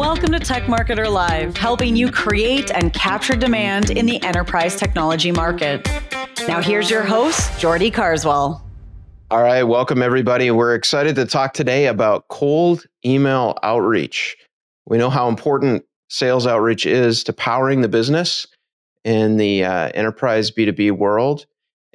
Welcome to Tech Marketer Live, helping you create and capture demand in the enterprise technology market. Now, here's your host, Jordy Carswell. All right, welcome everybody. We're excited to talk today about cold email outreach. We know how important sales outreach is to powering the business in the uh, enterprise B2B world.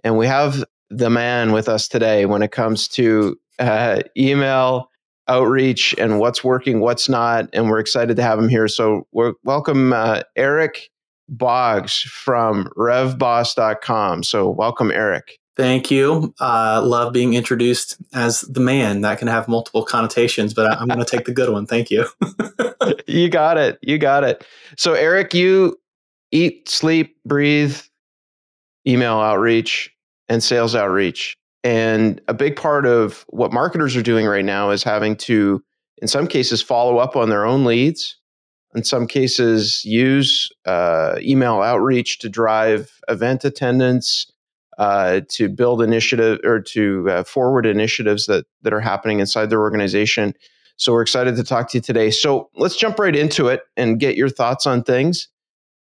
And we have the man with us today when it comes to uh, email outreach and what's working, what's not. And we're excited to have him here. So we're welcome uh, Eric Boggs from revboss.com. So welcome, Eric. Thank you. Uh, love being introduced as the man. That can have multiple connotations, but I'm going to take the good one. Thank you. you got it. You got it. So, Eric, you eat, sleep, breathe, email outreach, and sales outreach. And a big part of what marketers are doing right now is having to, in some cases, follow up on their own leads. In some cases, use uh, email outreach to drive event attendance, uh, to build initiative or to uh, forward initiatives that that are happening inside their organization. So we're excited to talk to you today. So let's jump right into it and get your thoughts on things.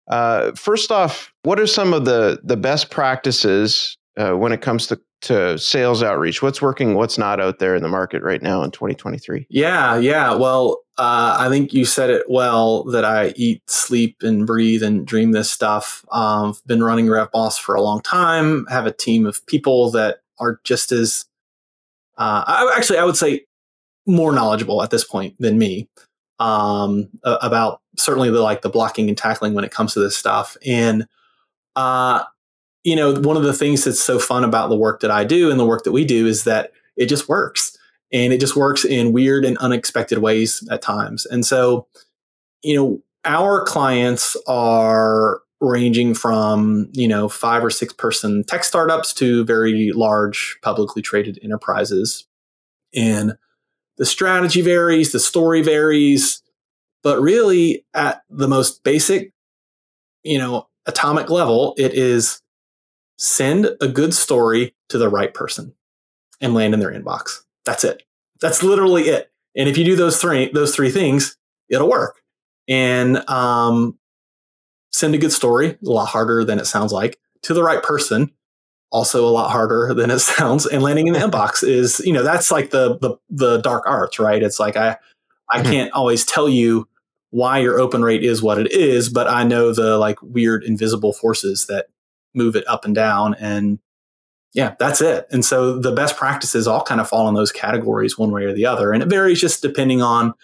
Uh, first off, what are some of the the best practices uh, when it comes to to sales outreach? What's working? What's not out there in the market right now in 2023? Yeah, yeah. Well, uh, I think you said it well that I eat, sleep, and breathe and dream this stuff. Um, I've been running RevBoss for a long time. Have a team of people that are just as uh, I, actually I would say more knowledgeable at this point than me um, about certainly the like the blocking and tackling when it comes to this stuff and uh, you know, one of the things that's so fun about the work that I do and the work that we do is that it just works. And it just works in weird and unexpected ways at times. And so, you know, our clients are ranging from, you know, five or six person tech startups to very large publicly traded enterprises. And the strategy varies, the story varies, but really at the most basic, you know, atomic level, it is send a good story to the right person and land in their inbox. That's it. That's literally it. And if you do those three those three things, it'll work. And um, send a good story, a lot harder than it sounds like, to the right person, also a lot harder than it sounds. And landing in the inbox is, you know, that's like the the the dark arts, right? It's like I I mm-hmm. can't always tell you why your open rate is what it is, but I know the like weird invisible forces that move it up and down and yeah that's it. And so the best practices all kind of fall in those categories one way or the other and it varies just depending on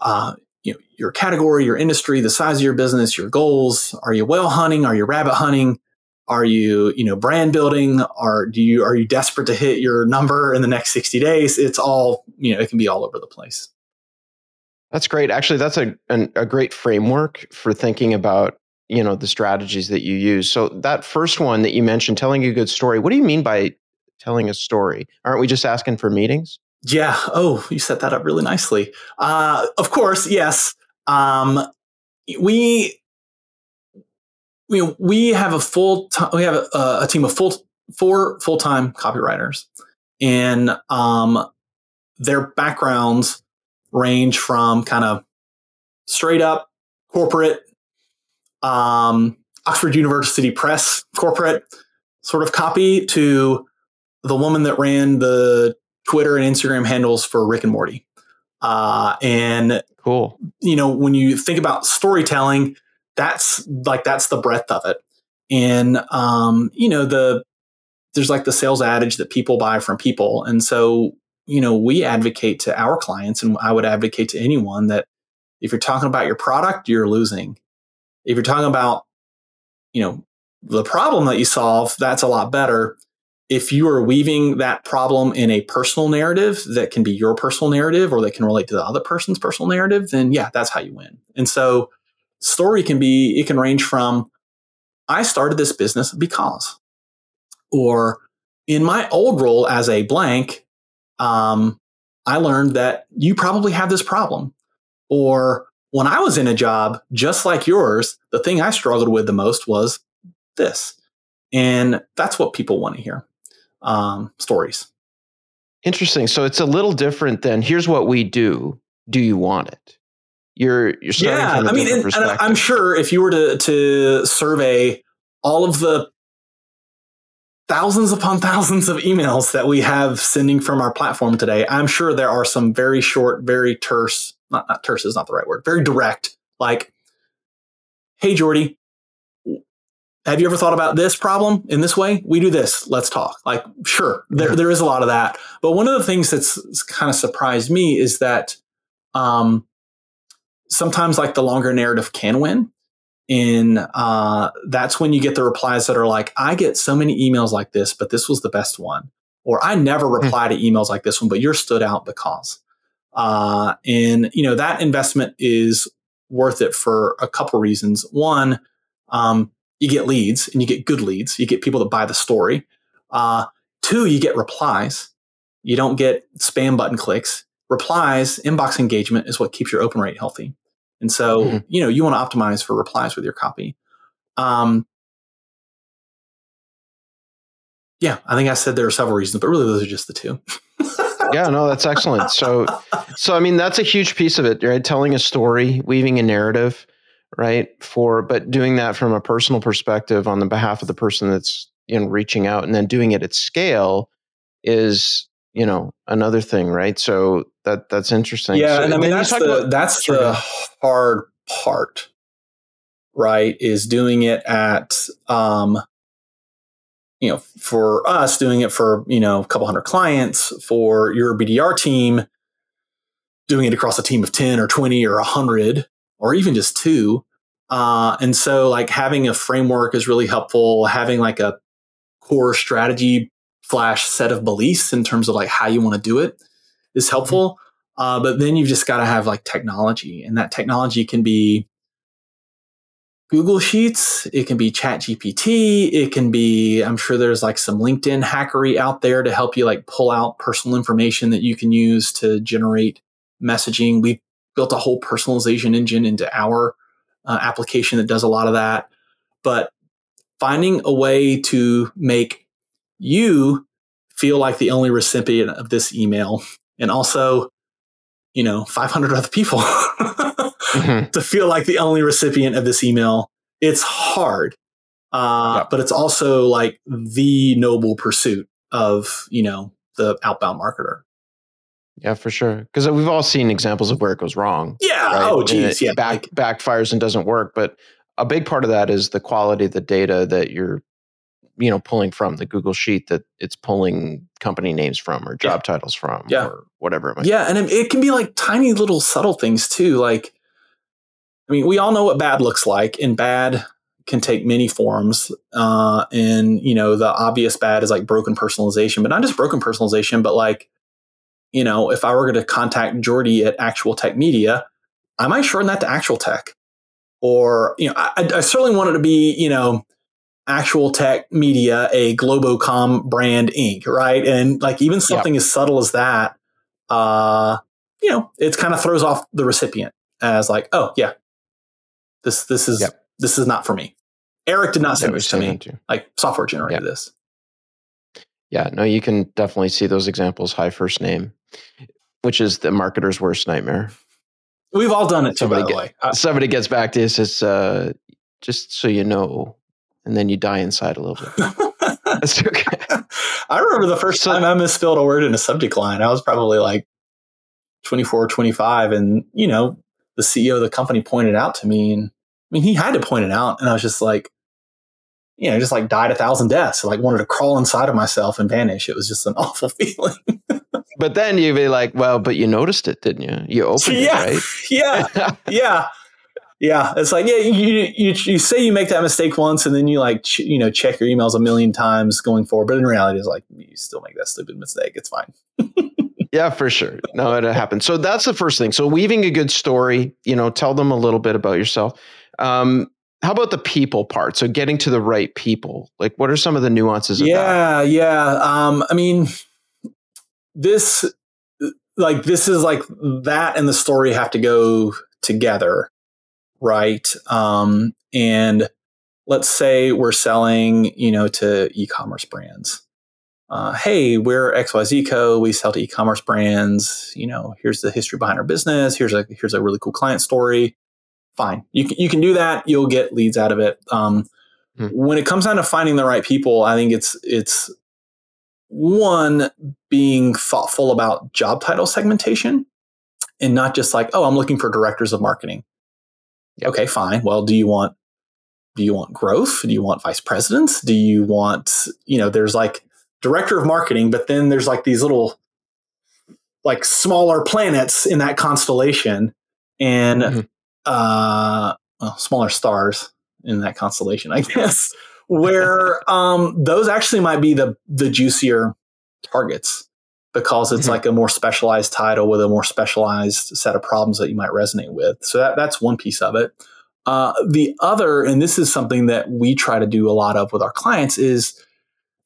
uh, you know your category your industry the size of your business your goals. Are you whale hunting? Are you rabbit hunting? Are you you know brand building? Are do you are you desperate to hit your number in the next 60 days? It's all you know it can be all over the place. That's great. Actually that's a, an, a great framework for thinking about you know the strategies that you use. So that first one that you mentioned telling a good story what do you mean by telling a story? Aren't we just asking for meetings? Yeah. Oh you set that up really nicely. Uh, of course yes. Um, we we have a full we have a, a team of full four full-time copywriters. And um, their backgrounds range from kind of straight up corporate um, Oxford University Press corporate sort of copy to the woman that ran the Twitter and Instagram handles for Rick and Morty. Uh, and cool, you know, when you think about storytelling, that's like that's the breadth of it. And um, you know, the there's like the sales adage that people buy from people, and so you know, we advocate to our clients, and I would advocate to anyone that if you're talking about your product, you're losing if you're talking about, you know, the problem that you solve, that's a lot better. If you are weaving that problem in a personal narrative that can be your personal narrative or that can relate to the other person's personal narrative, then yeah, that's how you win. And so story can be, it can range from, I started this business because, or in my old role as a blank, um, I learned that you probably have this problem. Or when I was in a job just like yours, the thing I struggled with the most was this. And that's what people want to hear um, stories. Interesting. So it's a little different than here's what we do. Do you want it? You're you're starting yeah, from a I mean, and, and. I'm sure if you were to to survey all of the thousands upon thousands of emails that we have sending from our platform today, I'm sure there are some very short, very terse, not, not terse is not the right word, very direct, like, hey, Jordy, have you ever thought about this problem in this way? We do this. Let's talk. Like, sure, there, there is a lot of that. But one of the things that's kind of surprised me is that um, sometimes like the longer narrative can win. In uh, that's when you get the replies that are like, I get so many emails like this, but this was the best one. Or I never reply to emails like this one, but yours stood out because. Uh, and you know that investment is worth it for a couple reasons. One, um, you get leads and you get good leads. You get people that buy the story. Uh, two, you get replies. You don't get spam button clicks. Replies, inbox engagement is what keeps your open rate healthy. And so, Mhm. you know, you want to optimize for replies with your copy. Um, yeah, I think I said there are several reasons, but really those are just the two. yeah, no, that's excellent. So, so I mean, that's a huge piece of it, right? Telling a story, weaving a narrative, right? For but doing that from a personal perspective on the behalf of the person that's you know reaching out, and then doing it at scale is you know another thing, right? So that that's interesting. Yeah, So and I mean that's the that's Sure, the hard part, right? Is doing it at um, you know, for us doing it for you know a couple hundred clients for your BDR team, doing it across a team of ten or twenty or hundred or even just two. Uh, and so like having a framework is really helpful. Having like a core strategy slash set of beliefs in terms of like how you want to do it is helpful. Uh, but then you've just got to have like technology, and that technology can be Google Sheets, it can be Chat GPT, it can be, I'm sure there's like some LinkedIn hackery out there to help you like pull out personal information that you can use to generate messaging. We've built a whole personalization engine into our uh, application that does a lot of that. But finding a way to make you feel like the only recipient of this email and also you know 500 other people Mhm. to feel like the only recipient of this email it's hard uh, Yep. but it's also like the noble pursuit of you know the outbound marketer Yeah, for sure. Because we've all seen examples of where it goes wrong. yeah right? oh geez yeah back backfires and doesn't work. But a big part of that is the quality of the data that you're, you know, pulling from the Google sheet that it's pulling company names from or job titles from Yeah. or whatever it might. yeah and it, can be like tiny little subtle things too like i mean we all know what bad looks like and bad can take many forms uh, and you know the obvious bad is like broken personalization but not just broken personalization but like you know if i were going to contact jordy at actual tech media i might shorten that to actual tech or you know i, I certainly want it to be you know actual tech media a globocom brand inc right and like even something as subtle as that uh, you know, it kind of throws off the recipient as like, oh yeah, this this is Yep. this is not for me. Eric did not send this to me. too. Like software generated Yeah. this. Yeah, no, you can definitely see those examples. High first name, which is the marketer's worst nightmare. We've all done it too, Somebody by the get- way. Somebody gets back to you says, uh, "Just so you know," and then you die inside a little bit. That's okay. I remember the first So- time I misspelled a word in a subject line. I was probably like 24, 25. And, you know, the CEO of the company pointed out to me. And I mean, he had to point it out. And I was just like, you know, just like died a thousand deaths. like wanted to crawl inside of myself and vanish. It was just an awful feeling. But then you'd be like, "Well, but you noticed it, didn't you? You opened Yeah. it, right?" yeah yeah it's like yeah you, you you say you make that mistake once and then you like ch- you know check your emails a million times going forward but in reality it's like you still make that stupid mistake it's fine Yeah, for sure. No, it happens. So that's the first thing. So weaving a good story, you know, tell them a little bit about yourself. Um, how about the people part? So getting to the right people. Like, what are some of the nuances of that? yeah yeah um i mean this like this is like that and the story have to go together right um and let's say we're selling you know to e-commerce brands uh, hey, we're XYZ Co. We sell to e-commerce brands. You know, here's the history behind our business. Here's a here's a really cool client story. Fine, you can, you can do that. You'll get leads out of it. Um, hmm. When it comes down to finding the right people, I think it's it's one being thoughtful about job title segmentation and not just like, oh, I'm looking for directors of marketing. Okay, fine. Well, do you want do you want growth? Do you want vice presidents? Do you want, you know, there's like director of marketing, but then there's like these little like smaller planets in that constellation and mm-hmm. uh well, smaller stars in that constellation, I guess, where um those actually might be the the juicier targets because it's mm-hmm. like a more specialized title with a more specialized set of problems that you might resonate with. So that, that's one piece of it. Uh, the other, and this is something that we try to do a lot of with our clients, is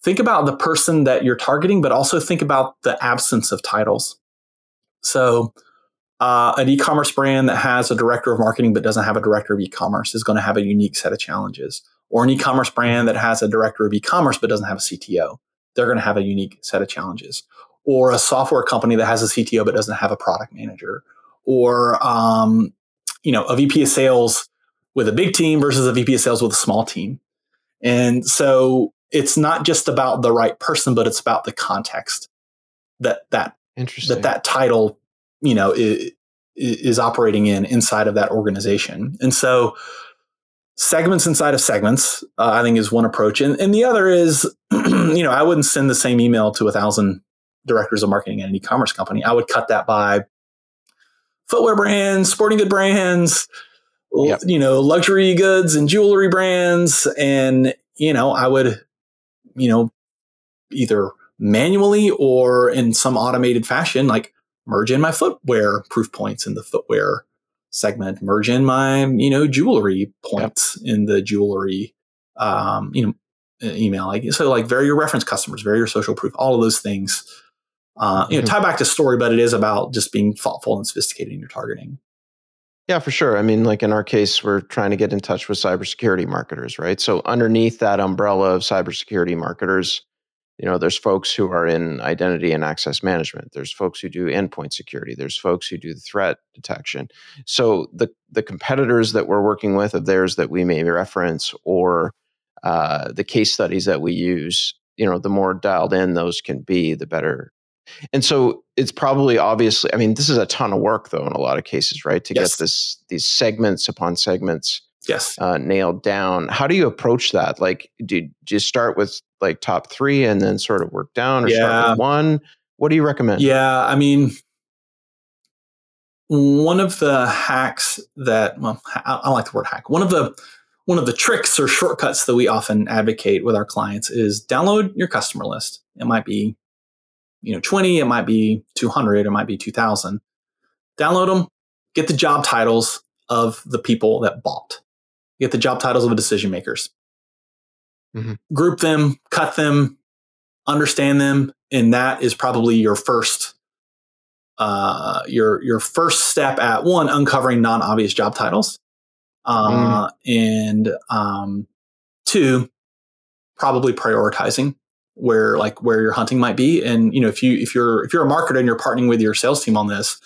think about the person that you're targeting, but also think about the absence of titles. So, uh, an e-commerce brand that has a director of marketing but doesn't have a director of e-commerce is going to have a unique set of challenges. Or an e-commerce brand that has a director of e-commerce but doesn't have a CTO, they're going to have a unique set of challenges. Or a software company that has a CTO but doesn't have a product manager. Or um, you know, a VP of sales with a big team versus a VP of sales with a small team. And so it's not just about the right person, but it's about the context that that that that title, you know, is, is operating in inside of that organization. And so segments inside of segments, uh, I think is one approach. And, and the other is, you know, I wouldn't send the same email to a thousand directors of marketing at an e-commerce company. I would cut that by footwear brands, sporting good brands, yep. you know, luxury goods and jewelry brands. And, you know, I would you know, either manually or in some automated fashion, like merge in my footwear proof points in the footwear segment, merge in my, you know, jewelry points yep. in the jewelry, um, you know, email. Like, so like vary your reference customers, vary your social proof, all of those things. Uh, you know, mm-hmm. tie back to story, but it is about just being thoughtful and sophisticated in your targeting. Yeah, for sure. I mean, like in our case, we're trying to get in touch with cybersecurity marketers, right? So underneath that umbrella of cybersecurity marketers, you know, there's folks who are in identity and access management. There's folks who do endpoint security. There's folks who do threat detection. So the the competitors that we're working with of theirs that we may reference or uh, the case studies that we use, you know, the more dialed in those can be, the better and so it's probably obviously, I mean, this is a ton of work though in a lot of cases, right? To yes. get this these segments upon segments yes uh, nailed down. How do you approach that? Like, do, do you start with like top three and then sort of work down, or yeah. start with one? What do you recommend? Yeah, I mean, one of the hacks that well, I, I like the word hack. One of the one of the tricks or shortcuts that we often advocate with our clients is download your customer list. It might be you know 20 it might be 200 it might be 2000 download them get the job titles of the people that bought get the job titles of the decision makers mm-hmm. group them cut them understand them and that is probably your first uh, your your first step at one uncovering non-obvious job titles uh, mm. and um, two probably prioritizing where like where your hunting might be. And you know if you if you're if you're a marketer and you're partnering with your sales team on this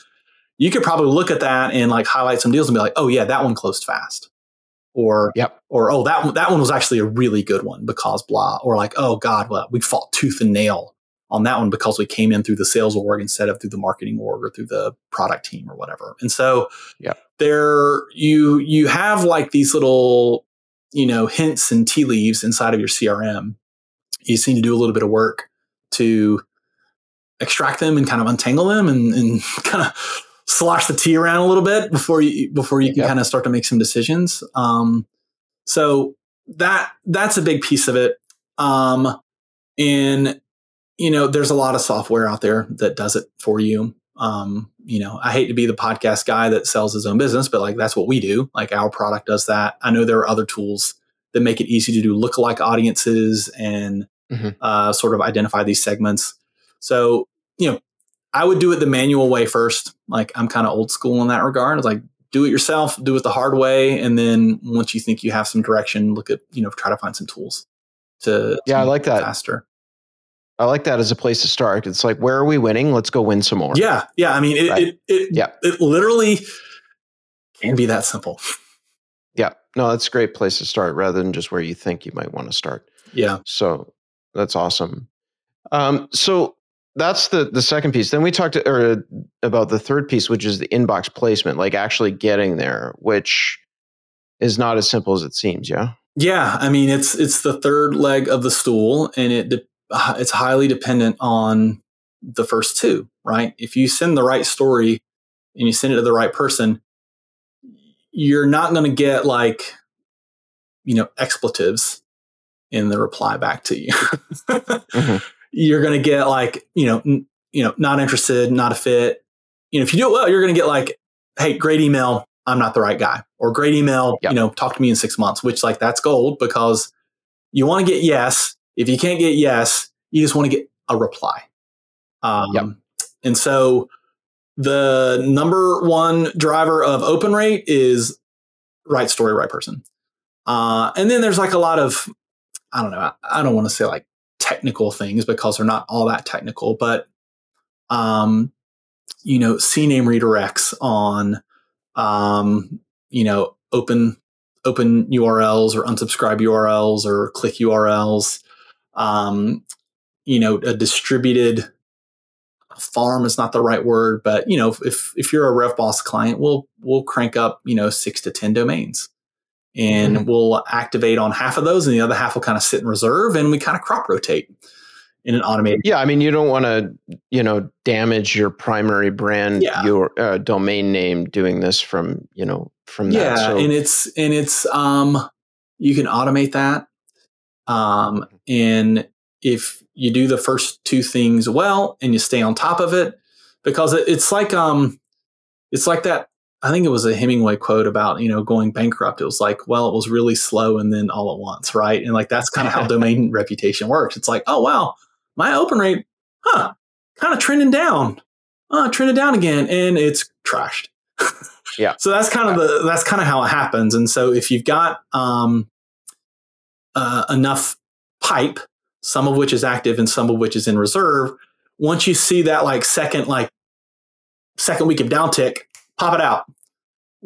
you could probably look at that and like highlight some deals and be like oh yeah that one closed fast. Or yep. or oh that one that one was actually a really good one because blah. Or like oh god well we fought tooth and nail on that one because we came in through the sales org instead of through the marketing org or through the product team or whatever. And so yeah there you you have like these little you know hints and tea leaves inside of your crm you just need to do a little bit of work to extract them and kind of untangle them and, and kind of slosh the tea around a little bit before you before you can yep. kind of start to make some decisions. Um, so that that's a big piece of it. Um, and you know, there's a lot of software out there that does it for you. Um, you know, I hate to be the podcast guy that sells his own business, but like that's what we do. Like our product does that. I know there are other tools that make it easy to do lookalike audiences and mm-hmm. uh, sort of identify these segments. So, you know, I would do it the manual way first. Like I'm kind of old school in that regard. It's like do it yourself, do it the hard way, and then once you think you have some direction, look at you know try to find some tools to, yeah, to I like that faster. I like that as a place to start. It's like, where are we winning? Let's go win some more. Yeah, yeah. I mean, it, Right. it, it, Yeah. it literally can be that simple. Yeah. No, that's a great place to start rather than just where you think you might want to start. Yeah. So that's awesome. Um, so that's the the second piece. Then we talked to, or about the third piece, which is the inbox placement, like actually getting there, which is not as simple as it seems. Yeah. Yeah, I mean it's it's the third leg of the stool, and it de- uh, it's highly dependent on the first two, right? If you send the right story and you send it to the right person, you're not going to get like you know expletives in the reply back to you. Mhm. You're going to get like you know n- you know not interested, not a fit. You know if you do it well, you're going to get like hey, great email. I'm not the right guy. Or great email, Yep. you know, talk to me in six months, which like that's gold because you want to get yes. If you can't get yes, you just want to get a reply. Um, Yep. And so the number one driver of open rate is right story, right person. Uh, and then there's like a lot of, I don't know, I, don't want to say like technical things because they're not all that technical, but, um, you know, CNAME redirects on, um, you know, open open URLs or unsubscribe URLs or click URLs. Um, you know, a distributed farm is not the right word, but you know, if if you're a RevBoss client, we'll we'll crank up you know six to ten domains, and we'll activate on half of those, and the other half will kind of sit in reserve, and we kind of crop rotate in an automated. Yeah. I mean, you don't want to, you know, damage your primary brand, Yeah. your uh, domain name doing this from, you know, from that. Yeah, So, and it's and it's um you can automate that. Um and if you do the first two things well and you stay on top of it because it, it's like um it's like that I think it was a Hemingway quote about, you know, going bankrupt. It was like, well, it was really slow and then all at once, right? And like that's kind of how domain reputation works. It's like, oh wow, my open rate, huh, kind of trending down. Uh, trending down again and it's trashed. Yeah. So that's kind of the that's kind of how it happens. And so if you've got um uh, enough pipe, some of which is active and some of which is in reserve, once you see that like second like second week of downtick, pop it out.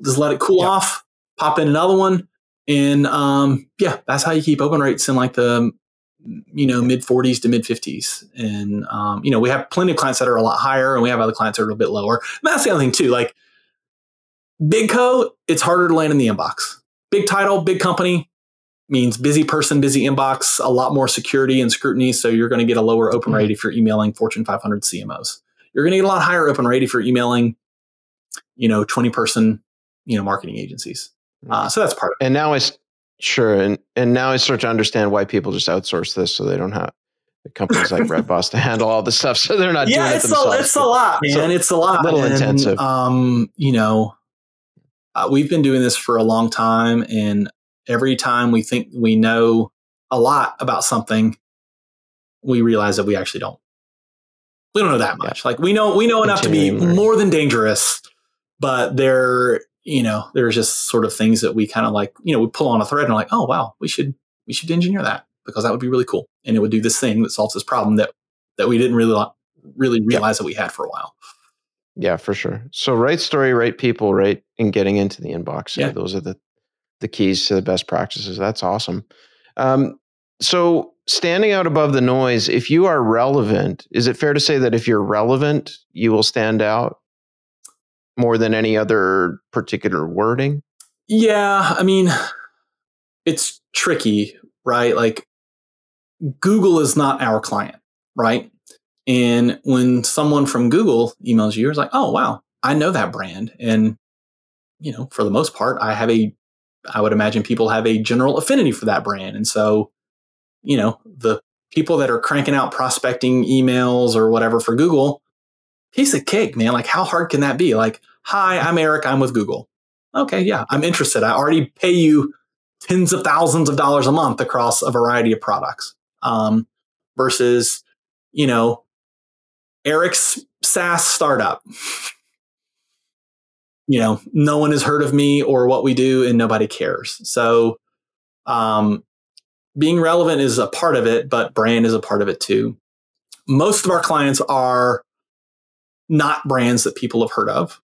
Just let it cool Yeah. off, pop in another one, and um, yeah, that's how you keep open rates in like the you know mid 40s to mid 50s. And um, you know we have plenty of clients that are a lot higher, and we have other clients that are a little bit lower. And that's the other thing too. Like big co, it's harder to land in the inbox. Big title, big company means busy person, busy inbox, a lot more security and scrutiny. So you're going to get a lower open rate if you're emailing Fortune 500 CMOs. You're going to get a lot higher open rate if you're emailing, you know, 20 person, you know, marketing agencies. Uh, so that's part of and now I, sure. And, and now I start to understand why people just outsource this so they don't have the companies like RevBoss to handle all the stuff. So they're not it. doing Yeah, it it's a, themselves. it's a lot, man. So, it's a lot. little And, intensive. Um, you know, uh, we've been doing this for a long time, and every time we think we know a lot about something, we realize that we actually don't. We don't know that much. Like we know we know enough to be more than dangerous, but there, you know, there's just sort of things that we kind of like, you know, we pull on a thread and like, oh wow, we should we should engineer that because that would be really cool, and it would do this thing that solves this problem that that we didn't really really realize that we had for a while. Yeah, for sure. So right story, right people, right, and getting into the inbox. Yeah. Those are the the keys to the best practices. That's awesome. Um, so standing out above the noise, if you are relevant, is it fair to say that if you're relevant, you will stand out more than any other particular wording? Yeah, I mean, it's tricky, right? Like, Google is not our client, right? And when someone from Google emails you, it's like, oh, wow, I know that brand. And, you know, for the most part, I have a, I would imagine people have a general affinity for that brand. And so, you know, the people that are cranking out prospecting emails or whatever for Google, piece of cake, man. Like, how hard can that be? Like, hi, I'm Eric, I'm with Google. Okay, yeah, I'm interested. I already pay you tens of thousands of dollars a month across a variety of products. Um, versus, you know, Eric's SaaS startup. you know, no one has heard of me or what we do, and nobody cares. So, um, being relevant is a part of it, but brand is a part of it too. most of our clients are not brands that people have heard of.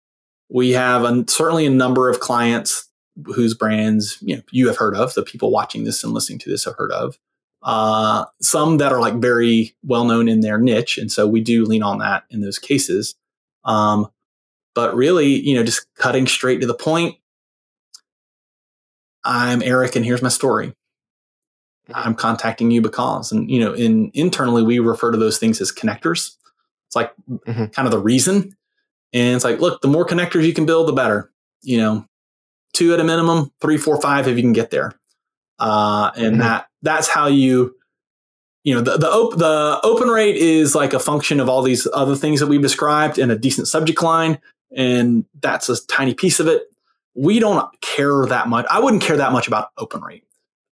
We have a, certainly a number of clients whose brands you know you have heard of, the people watching this and listening to this have heard of. Uh, some that are like very well known in their niche, and so we do lean on that in those cases. Um, but really, you know, just cutting straight to the point. I'm Eric, and here's my story. I'm contacting you because, and you know, in internally we refer to those things as connectors. It's like mm-hmm. kind of the reason, and it's like, look, the more connectors you can build, the better. You know, two at a minimum, three, four, five if you can get there, uh, and mm-hmm. that that's how you, you know, the the, op- the open rate is like a function of all these other things that we've described in a decent subject line, and that's a tiny piece of it. We don't care that much. I wouldn't care that much about open rate.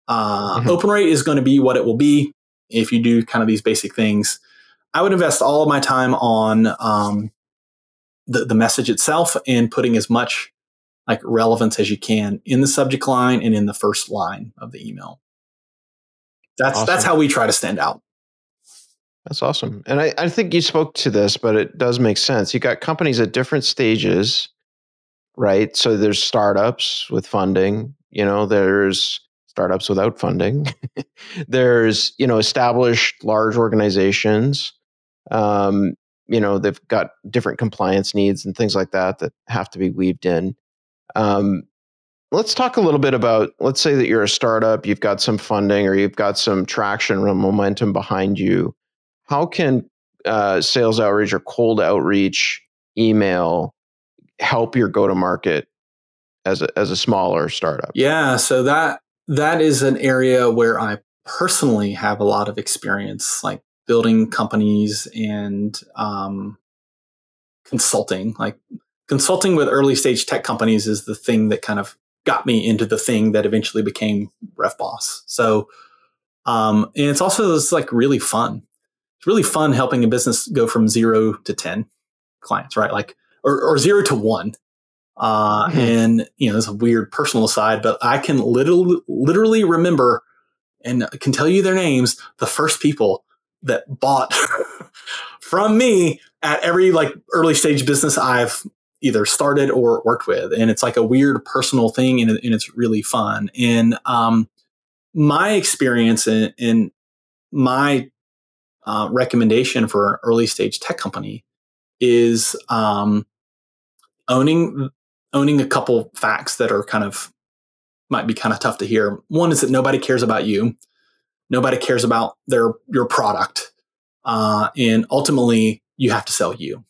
Uh, mm-hmm. Open rate is going to be what it will be if you do kind of these basic things. I would invest all of my time on um, the, the message itself and putting as much like relevance as you can in the subject line and in the first line of the email. That's awesome. that's how we try to stand out. That's awesome. And I, I think you spoke to this, but it does make sense. You got companies at different stages, right? So there's startups with funding, you know, there's startups without funding. There's you know established large organizations. Um, you know they've got different compliance needs and things like that that have to be weaved in. Um, let's talk a little bit about let's say that you're a startup, you've got some funding or you've got some traction or momentum behind you. How can uh, sales outreach or cold outreach email help your go to market as a, as a smaller startup? Yeah, so that that is an area where I personally have a lot of experience, like building companies and um, consulting. Like consulting with early stage tech companies is the thing that kind of got me into the thing that eventually became RevBoss. So, um, and it's also it's like really fun. It's really fun helping a business go from zero to ten clients, right? Like or, or zero to one. Uh, mm-hmm. And you know, it's a weird personal aside, but I can literally literally remember and can tell you their names. The first people that bought from me at every like early stage business I've either started or worked with, and it's like a weird personal thing, and, and it's really fun. And um, my experience in my uh, recommendation for an early stage tech company is um, owning owning a couple facts that are kind of might be kind of tough to hear. One is that nobody cares about you. Nobody cares about their your product. Uh, and ultimately you have to sell you.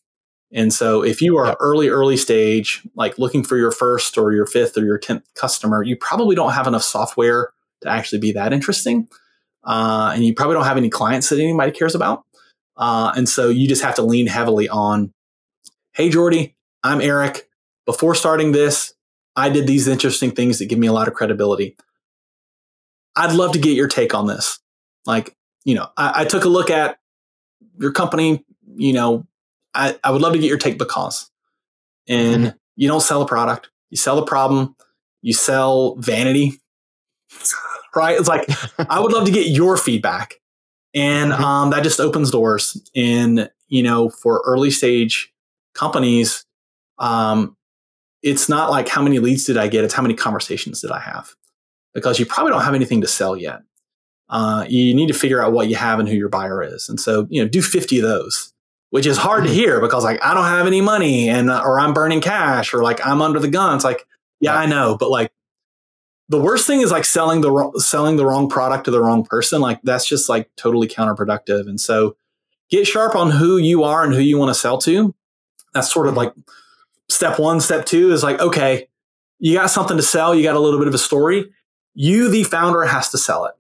And so if you are yep. early, early stage, like looking for your first or your fifth or your 10th customer, you probably don't have enough software to actually be that interesting. Uh, and you probably don't have any clients that anybody cares about. Uh, and so you just have to lean heavily on, hey, Jordy, I'm Eric before starting this, I did these interesting things that give me a lot of credibility. I'd love to get your take on this. Like, you know, I, I took a look at your company, you know, I, I would love to get your take because. And mm-hmm. you don't sell a product, you sell a problem, you sell vanity, right? It's like, I would love to get your feedback. And mm-hmm. um, that just opens doors. And, you know, for early stage companies, um, it's not like how many leads did I get, it's how many conversations did I have. Because you probably don't have anything to sell yet. Uh, you need to figure out what you have and who your buyer is. And so, you know, do 50 of those, which is hard to mm-hmm. hear because like I don't have any money and uh, or I'm burning cash or like I'm under the gun. It's like, yeah, I know, but like the worst thing is like selling the ro- selling the wrong product to the wrong person. Like that's just like totally counterproductive. And so get sharp on who you are and who you want to sell to. That's sort of mm-hmm. like step one, step two is like, okay, you got something to sell, you got a little bit of a story. You, the founder, has to sell it.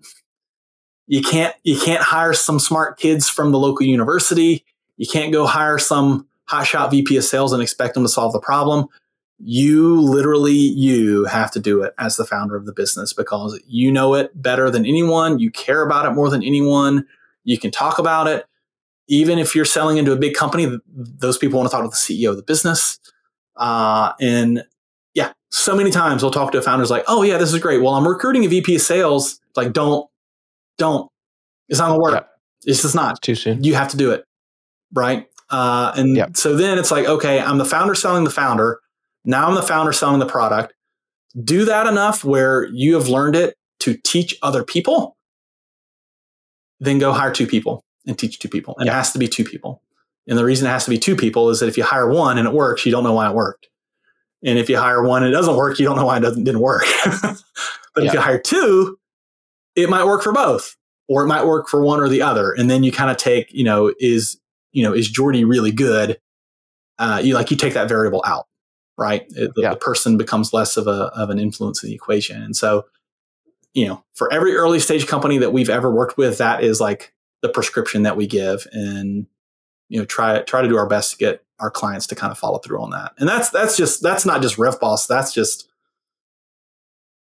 You can't you can't hire some smart kids from the local university. You can't go hire some hotshot VP of sales and expect them to solve the problem. You literally you have to do it as the founder of the business because you know it better than anyone. You care about it more than anyone. You can talk about it. Even if you're selling into a big company, those people want to talk to the CEO of the business. Uh, and so many times we'll talk to founders like, oh, yeah, this is great. Well, I'm recruiting a VP of sales. Like, don't, don't. It's not to work. It's just not. It's too soon. You have to do it. right? Uh, and Yep. so then it's like, okay, I'm the founder selling the founder. Now I'm the founder selling the product. Do that enough where you have learned it to teach other people. Then go hire two people and teach two people. And it has to be two people. And the reason it has to be two people is that if you hire one and it works, you don't know why it worked. And if you hire one and it doesn't work, you don't know why it doesn't, didn't work. but if you hire two, it might work for both, or it might work for one or the other. And then you kind of take, you know, is you know, is Jordy really good? Uh, you like you take that variable out, right? It- the, Yeah. the person becomes less of a of an influence in the equation. And so, you know, for every early stage company that we've ever worked with, that is like the prescription that we give, and you know, try try to do our best to get our clients to kind of follow through on that. And that's that's just that's not just RevBoss. That's just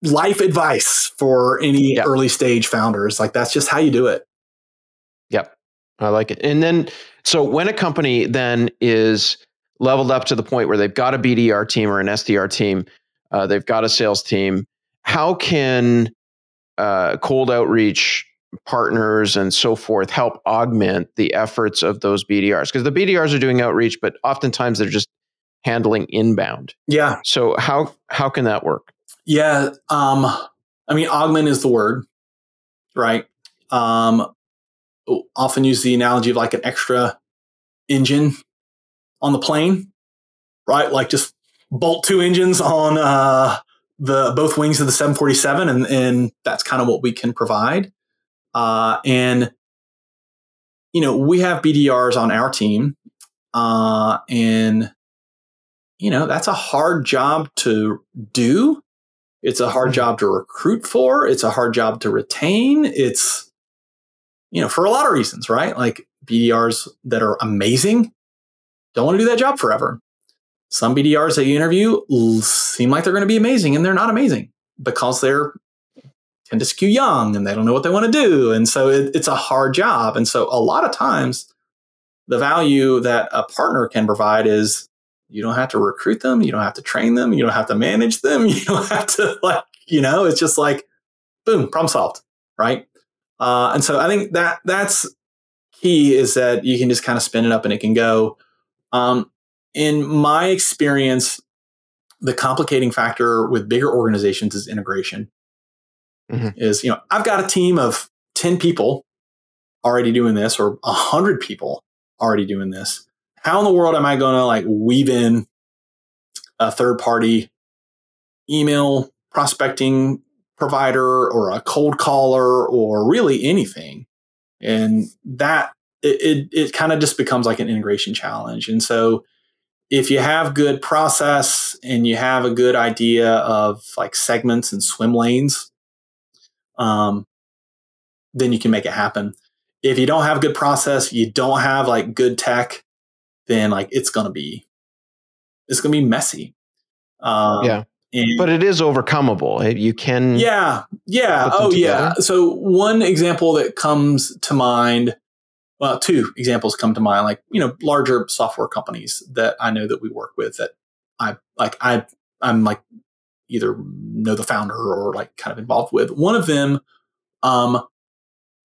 life advice for any Yeah. early stage founders. Like that's just how you do it. Yep. I like it. And then, so when a company then is leveled up to the point where they've got a BDR team or an SDR team, uh, they've got a sales team, how can uh, cold outreach partners and so forth help augment the efforts of those BDRs? Because the BDRs are doing outreach, but oftentimes they're just handling inbound. Yeah. So how how can that work? Yeah. Um, I mean, augment is the word, right? Um, often use the analogy of like an extra engine on the plane, right? Like just bolt two engines on uh, the both wings of the 747, and, and that's kind of what we can provide. Uh, and you know, we have BDRs on our team, uh, and you know that's a hard job to do. It's a hard Mhm. job to recruit for. It's a hard job to retain. It's, you know, for a lot of reasons, right? Like BDRs that are amazing don't want to do that job forever. Some BDRs that you interview seem like they're going to be amazing and they're not amazing because they're tend to skew young and they don't know what they want to do. And so it, it's a hard job. And so a lot of times the value that a partner can provide is you don't have to recruit them you don't have to train them you don't have to manage them you don't have to like you know it's just like boom problem solved right uh, and so i think that that's key is that you can just kind of spin it up and it can go um, in my experience the complicating factor with bigger organizations is integration Mhm. is you know i've got a team of 10 people already doing this or 100 people already doing this how in the world am I going to like weave in a third party email prospecting provider or a cold caller or really anything? And that it, it, it kind of just becomes like an integration challenge. And so if you have good process and you have a good idea of like segments and swim lanes, um, then you can make it happen. If you don't have good process, you don't have like good tech, then like it's gonna be it's gonna be messy. Um, Yeah. and- But it is overcomable. Eh, You can yeah, yeah, oh yeah. So one example that comes to mind, well, two examples come to mind, like you know, larger software companies that I know that we work with that I like. I I'm like either know the founder or like kind of involved with. One of them, um,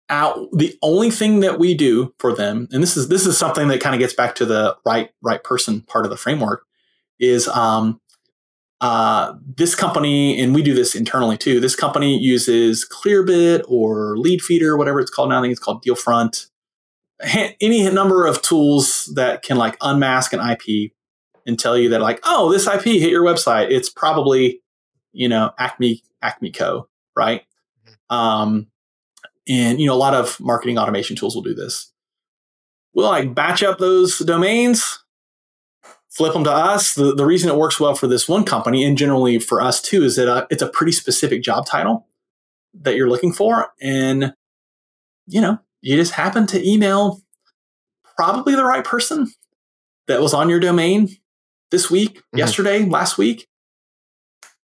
out the only thing that we do for them, and this is this is something that kind of gets back to the right right person part of the framework, is um, uh, this company, and we do this internally too. This company uses Clearbit or Leadfeeder, whatever it's called now. I think it's called Dealfront. Any number of tools that can like unmask an IP and tell you that like, oh, this IP hit your website. It's probably, you know, Acme Acme Co. Right. Um, and you know, a lot of marketing automation tools will do this. We'll like batch up those domains, flip them to us. The, the reason it works well for this one company and generally for us too is that uh, it's a pretty specific job title that you're looking for. And, you know, you just happen to email probably the right person that was on your domain this week, Mhm. yesterday, last week,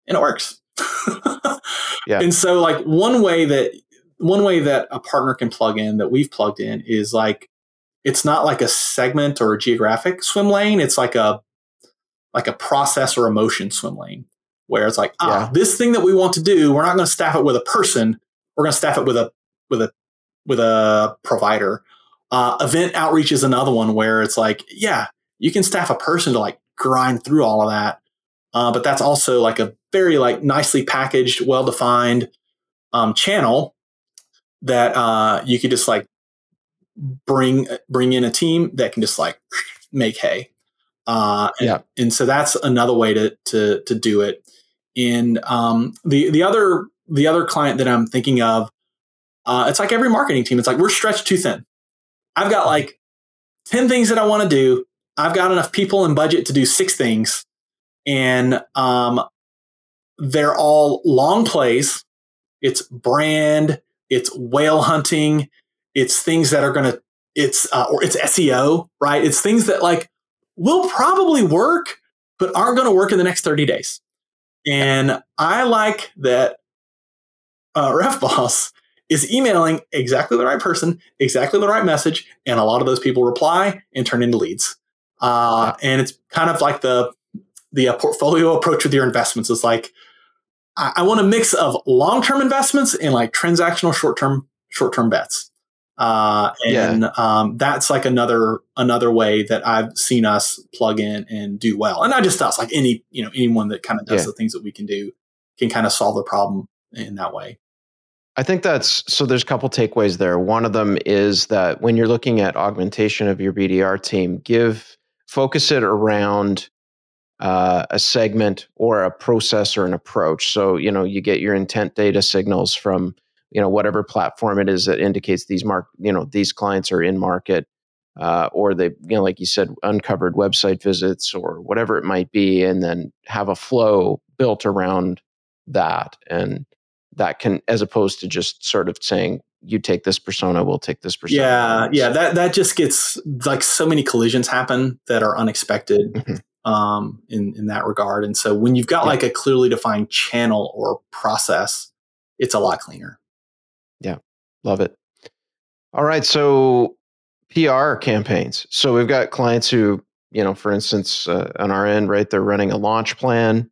and it works. Yeah. And so like one way that one way that a partner can plug in that we've plugged in is like it's not like a segment or a geographic swim lane. It's like a like a process or emotion swim lane where it's like, ah, Yeah. this thing that we want to do, we're not going to staff it with a person. We're going to staff it with a with a with a provider Uh, event outreach is another one where it's like, yeah, you can staff a person to like grind through all of that. Uh, but that's also like a very like nicely packaged, well defined um, channel that uh, you could just like bring bring in a team that can just like make hay. Uh, and, Yeah. and so that's another way to to to do it. And um, the the other the other client that I'm thinking of, uh, it's like every marketing team. It's like we're stretched too thin. I've got like ten things that I want to do. I've got enough people and budget to do six things, and um, they're all long plays. It's brand, it's whale hunting, it's things that are going to, it's uh, or it's SEO, right? It's things that like will probably work, but aren't going to work in the next thirty days. And I like that uh, RevBoss is emailing exactly the right person, exactly the right message, and a lot of those people reply and turn into leads. Uh, and it's kind of like the the uh, portfolio approach with your investments. is like I, I want a mix of long term investments and like transactional short term short term bets. Uh, and um, that's like another another way that I've seen us plug in and do well. And not just us, like any you know anyone that kind of does Yeah. the things that we can do can kind of solve the problem in that way. I think that's so. There's a couple takeaways there. One of them is that when you're looking at augmentation of your BDR team, give focus it around uh, a segment or a process or an approach. So you know you get your intent data signals from you know whatever platform it is that indicates these mark you know these clients are in market, uh, or they you know like you said uncovered website visits or whatever it might be, and then have a flow built around that and that can as opposed to just sort of saying you take this persona we'll take this persona Yeah, yeah, that that just gets like so many collisions happen that are unexpected Mhm. Um, in in that regard. And so when you've got Yeah. like a clearly defined channel or process, it's a lot cleaner. Yeah, love it. All right. So pr campaigns. So we've got clients who you know for instance uh, on our end right they're running a launch plan.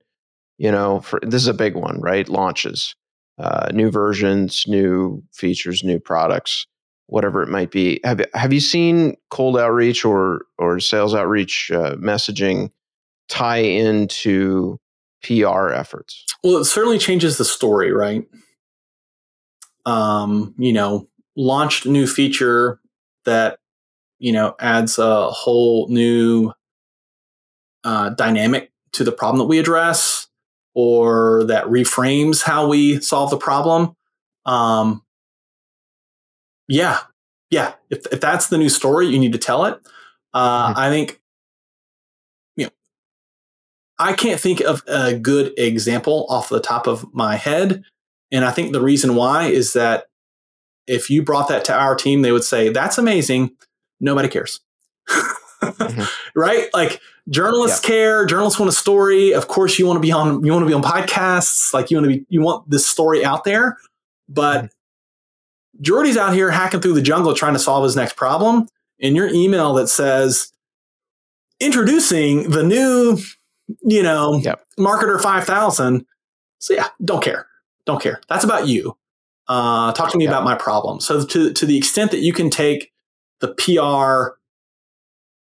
You know for this is a big one right? Launches. Uh, new versions new features new products whatever it might be. Have, have you seen cold outreach or or sales outreach uh, messaging tie into pr efforts Well, it certainly changes the story, right? Um, you know, launched new feature that you know adds a whole new uh, dynamic to the problem that we address, or that reframes how we solve the problem. Um, yeah, yeah. If if that's the new story, you need to tell it. Uh, Mhm. I think. I can't think of a good example off the top of my head. And I think the reason why is that if you brought that to our team, they would say, That's amazing. Nobody cares. Mm-hmm. Right? Like journalists care, journalists want a story. Of course you want to be on you want to be on podcasts, like you want to be you want this story out there. But mm-hmm. Jordy's out here hacking through the jungle trying to solve his next problem. And your email that says introducing the new, you know, Yep. marketer 5000. So yeah, don't care. Don't care. That's about you. Uh, talk to me Yeah. about my problem. So to, to the extent that you can take the PR,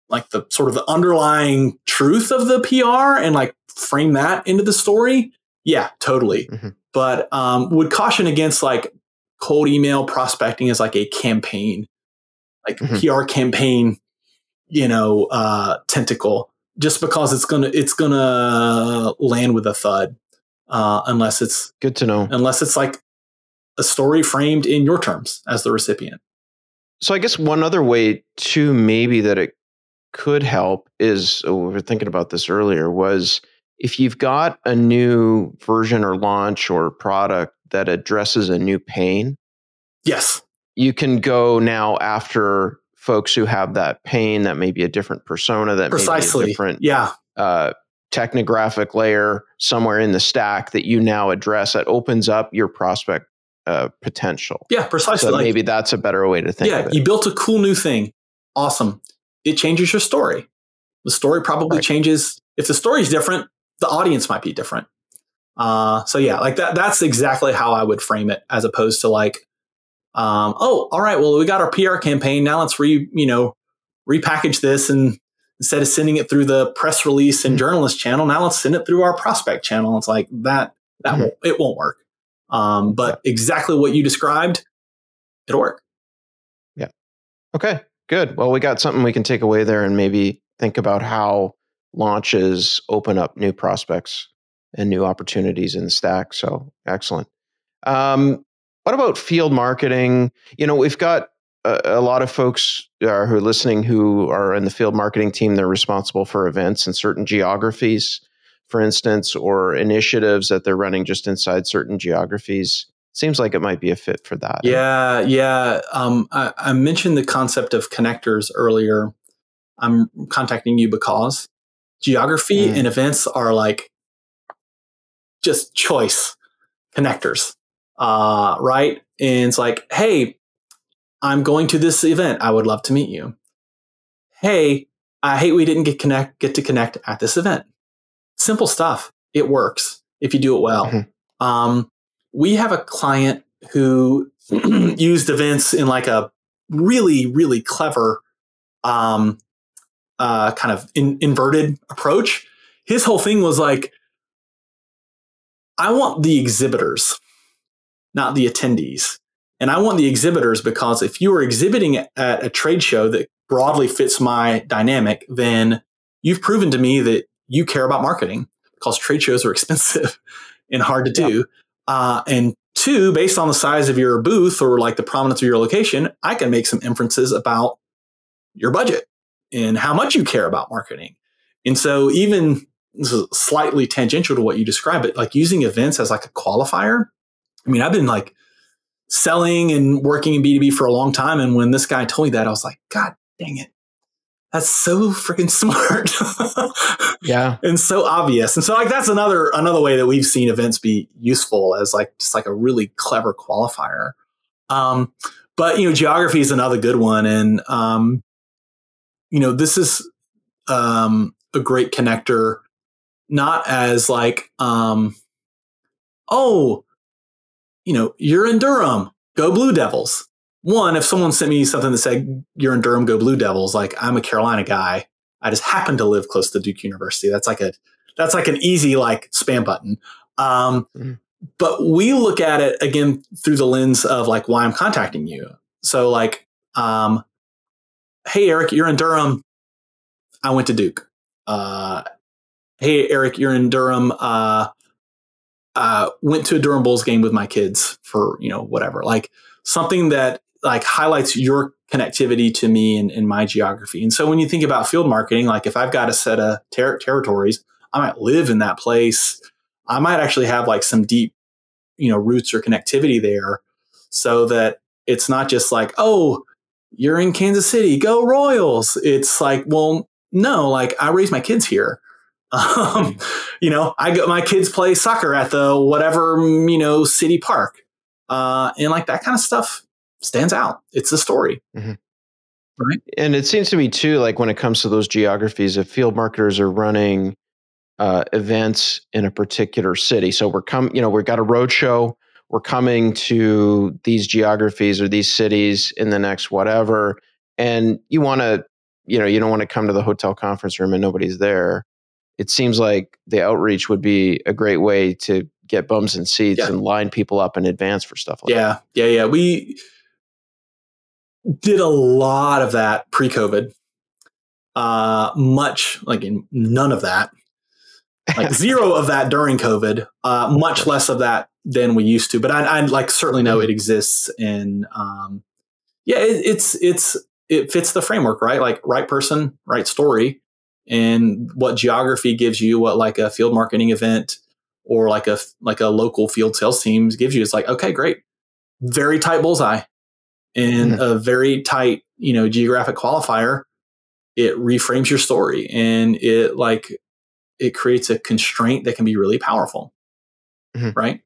like the sort of the underlying truth of the PR and like frame that into the story. Yeah, totally. Mhm. But um, would caution against like cold email prospecting as like a campaign, like Mhm. PR campaign, you know, uh, tentacle, just because it's gonna it's gonna land with a thud, uh, unless it's good to know unless it's like a story framed in your terms as the recipient. So I guess one other way too, maybe that it could help is oh, we were thinking about this earlier was if you've got a new version or launch or product that addresses a new pain, Yes. you can go now after folks who have that pain that may be a different persona that may be a Precisely. different Yeah. uh, technographic layer somewhere in the stack that you now address that opens up your prospect uh, potential. Yeah. Precisely. So Like, maybe that's a better way to think yeah. You built a cool new thing. Awesome. It changes your story. The story probably Right. changes. If the story's different, the audience might be different. Uh, so yeah, like that. That's exactly how I would frame it, as opposed to like Um, oh, all right. Well, we got our PR campaign. Now let's re, you know, repackage this and instead of sending it through the press release and mm-hmm. journalist channel, now let's send it through our prospect channel. It's like that, that mm-hmm. won't, it won't work. Um, but exactly what you described, it'll work. Yeah. Okay, good. Well, we got something we can take away there and maybe think about how launches open up new prospects and new opportunities in the stack. So excellent. Um, what about field marketing? You know, we've got a, a lot of folks uh, who are listening who are in the field marketing team. They're responsible for events in certain geographies, for instance, or initiatives that they're running just inside certain geographies. Seems like it might be a fit for that. Yeah, yeah. Um, I, I mentioned the concept of connectors earlier. I'm contacting you because geography mm. and events are like just choice connectors, uh, right? And it's like, hey, I'm going to this event. I would love to meet you. Hey, I hate we didn't get connect get to connect at this event. Simple stuff. It works if you do it well. Mm-hmm. Um, we have a client who used events in like a really really clever um, uh, kind of in, inverted approach. His whole thing was like, I want the exhibitors, not the attendees. And I want the exhibitors because if you are exhibiting at a trade show that broadly fits my dynamic, then you've proven to me that you care about marketing because trade shows are expensive and hard to do. Uh, and two, based on the size of your booth or like the prominence of your location, I can make some inferences about your budget and how much you care about marketing. And so even this is slightly tangential to what you described, but like using events as like a qualifier. I mean, I've been like selling and working in B2B for a long time. And when this guy told me that, I was like, God dang it. That's so freaking smart. yeah. And so obvious. And so like that's another another way that we've seen events be useful as like just like a really clever qualifier. Um, but you know, geography is another good one. And um, you know, this is um a great connector, not as like um, oh, you know, you're in Durham, go Blue Devils. One, if someone sent me something that said you're in Durham, go Blue Devils, like I'm a Carolina guy. I just happen to live close to Duke University. That's like a that's like an easy like spam button. Um, mm-hmm. But we look at it again through the lens of like why I'm contacting you. So like, um, hey Eric, you're in Durham. I went to Duke. Uh, hey Eric, you're in Durham. Uh, uh, went to a Durham Bulls game with my kids for you know whatever, like something that like highlights your connectivity to me and, my geography. And so when you think about field marketing, like if I've got a set of ter- territories, I might live in that place. I might actually have like some deep, you know, roots or connectivity there, so that it's not just like, oh, you're in Kansas City, go Royals. It's like, well, no, like I raised my kids here. Um, you know, I got my kids play soccer at the whatever you know city park, uh, and like that kind of stuff stands out. It's a story, mm-hmm. right? And it seems to me too, like when it comes to those geographies, if field marketers are running uh, events in a particular city, so we're coming, you know, we've got a road show. We're coming to these geographies or these cities in the next whatever, and you want to, you know, you don't want to come to the hotel conference room and nobody's there it seems like the outreach would be a great way to get bums and seats yeah. and line people up in advance for stuff like yeah, that. Yeah, yeah, yeah. We did a lot of that pre-COVID. Uh, much like in none of that, like zero of that during COVID. Uh, much less of that than we used to. But I, I like certainly know it exists, and um, yeah, it, it's it's it fits the framework, right? Like right person, right story and what geography gives you, what like a field marketing event or like a like a local field sales teams gives you. It's like, okay, great. Very tight bullseye and mm-hmm. a very tight, you know, geographic qualifier. It reframes your story and it like it creates a constraint that can be really powerful. Mm-hmm. Right?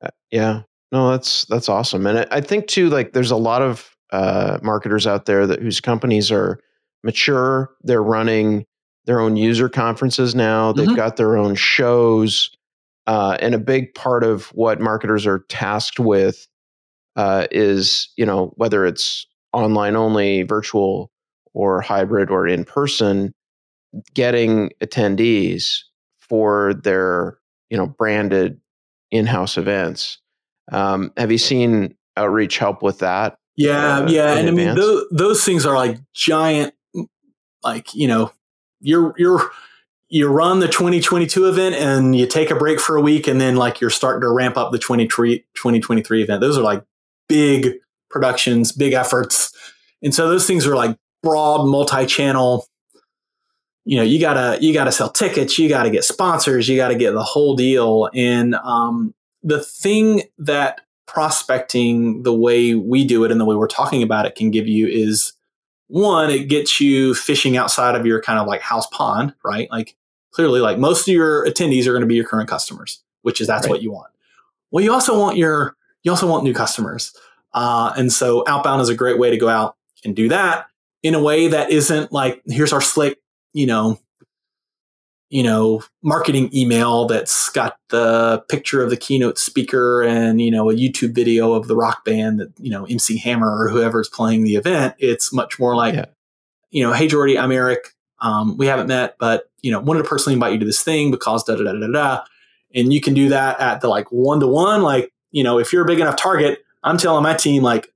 Uh, yeah. No, that's that's awesome. And I, I think too, like there's a lot of uh, marketers out there that whose companies are mature. They're running their own user conferences now. They've mm-hmm. got their own shows. Uh, and a big part of what marketers are tasked with uh, is you know whether it's online only, virtual, or hybrid or in person, getting attendees for their you know branded in-house events. Um, have you seen outreach help with that? Yeah, uh, yeah, and advance? I mean those, those things are like giant, like you know, you're you're you run the 2022 event and you take a break for a week and then like you're starting to ramp up the 2023 event. Those are like big productions, big efforts. And so those things are like broad multi-channel you know you gotta you gotta sell tickets you gotta get sponsors you gotta get the whole deal and um, the thing that prospecting the way we do it and the way we're talking about it can give you is one it gets you fishing outside of your kind of like house pond right? Like clearly like most of your attendees are going to be your current customers which is that's right. what you want. Well you also want your you also want new customers. Uh, and so outbound is a great way to go out and do that in a way that isn't like here's our slick you know you know marketing email that's got the picture of the keynote speaker and you know a youtube video of the rock band that you know mc hammer or whoever's playing the event. It's much more like yeah. you know hey jordy i'm eric. Um, we haven't met but you know wanted to personally invite you to this thing because da da da da da and you can do that at the like one to one like you know if you're a big enough target i'm telling my team like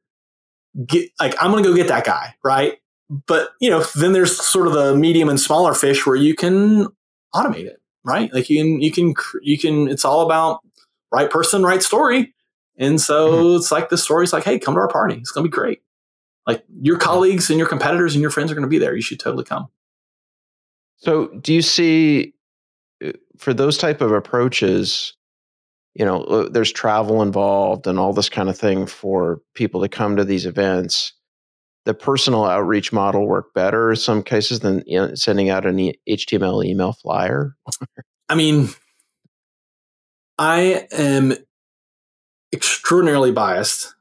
get like i'm gonna go get that guy right? But you know then there's sort of the medium and smaller fish where you can automate it right? Like you can you can you can it's all about right person right story. And so mm-hmm. it's like the story's like hey come to our party. It's going to be great. Like your colleagues and your competitors and your friends are going to be there. You should totally come. So do you see uh, for those type of approaches you know uh, there's travel involved and all this kind of thing for people to come to these events the personal outreach model work better in some cases than you know, sending out an HTML email flyer? I mean, I am extraordinarily biased,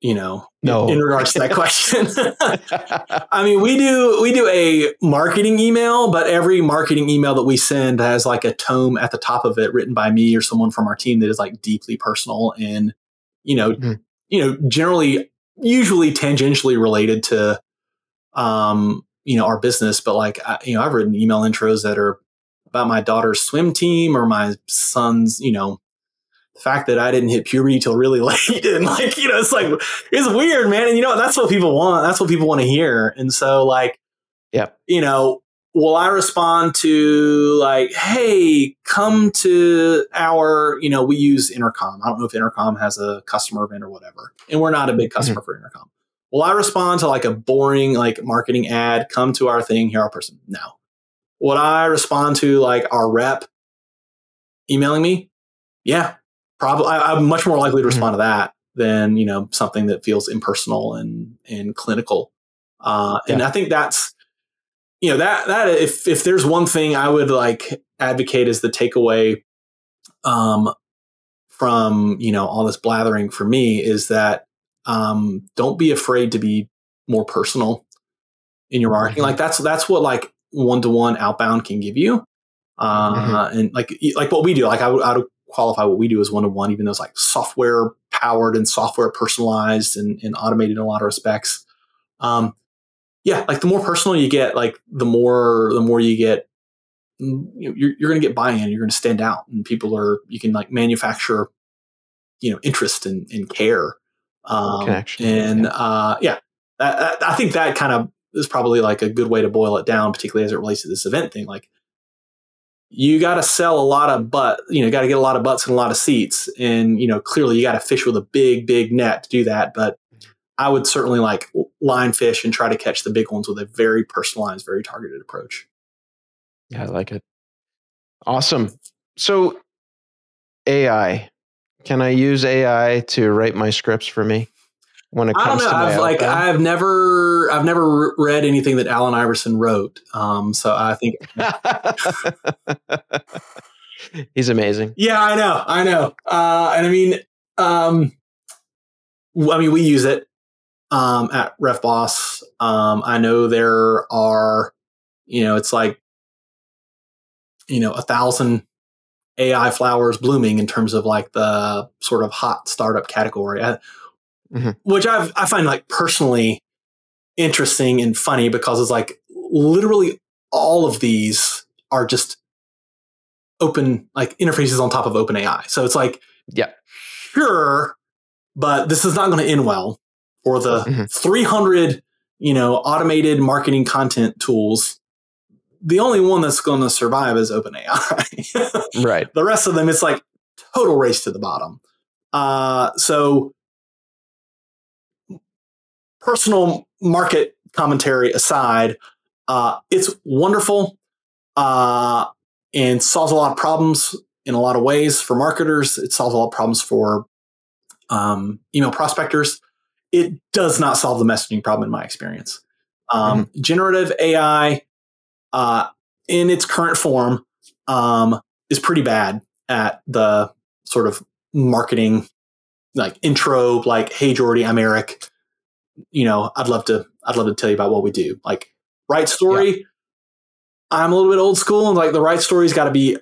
you know, no. in regards to that question. I mean, we do we do a marketing email, but every marketing email that we send has like a tome at the top of it written by me or someone from our team that is like deeply personal and you know, mm-hmm. you know, generally usually tangentially related to um, you know our business but like I, you know i've written email intros that are about my daughter's swim team or my son's you know the fact that i didn't hit puberty till really late and like you know it's like it's weird man and you know that's what people want that's what people want to hear and so like yeah you know will I respond to like, hey, come to our, you know, we use Intercom. I don't know if Intercom has a customer event or whatever. And we're not a big customer mm-hmm. for Intercom. Will I respond to like a boring like marketing ad, come to our thing, here our person? No. Would I respond to like our rep emailing me? Yeah, probably. I, am much more likely to mm-hmm. respond mm-hmm. to that than, you know, something that feels impersonal and, and clinical. Uh, yeah. And I think that's, you know that that if if there's one thing I would like advocate as the takeaway um, from you know all this blathering for me is that um, don't be afraid to be more personal in your marketing. Mm-hmm. Like that's that's what like one to one outbound can give you. Uh, mm-hmm. And like like what we do, like I would, I would qualify what we do as one to one, even though it's like software powered and software personalized and, and automated in a lot of respects. Um, yeah, like the more personal you get, like the more the more you get, mm, you know, you're you're going to get buy-in. You're going to stand out, and people are you can like manufacture, you know, interest and, and care. Um, Connection. And yeah, uh, yeah that, I think that kind of is probably like a good way to boil it down, particularly as it relates to this event thing. Like you got to sell a lot of butt, you know, got to get a lot of butts and a lot of seats. And, you know, clearly you got to fish with a big, big net to do that. But I would certainly like line fish and try to catch the big ones with a very personalized, very targeted approach. Yeah, I like it. Awesome. So, AI, can I use AI to write my scripts for me? When it comes I don't know. I've like I've never I've never read anything that Allen Iverson wrote. Um, so I think he's amazing. Yeah, I know, I know. Uh, and I mean, um, I mean, we use it um, at RevBoss. Um, I know there are, you know, it's like, you know, a thousand AI flowers blooming in terms of like the sort of hot startup category. I, mm-hmm. which I've, I find like personally interesting and funny because it's like literally all of these are just open like interfaces on top of OpenAI. So it's like, yeah, sure, but this is not going to end well for the mm-hmm. 300 you know automated marketing content tools the only one that's going to survive is OpenAI. right. The rest of them, it's like total race to the bottom. Uh, so, personal market commentary aside, uh, it's wonderful uh, and solves a lot of problems in a lot of ways for marketers. It solves a lot of problems for um, email prospectors. It does not solve the messaging problem in my experience. Um, mm-hmm. Generative AI uh, in its current form um, is pretty bad at the sort of marketing like intro like hey jordy i'm eric you know i'd love to i'd love to tell you about what we do like right story yeah. i'm a little bit old school and like the right story's got to be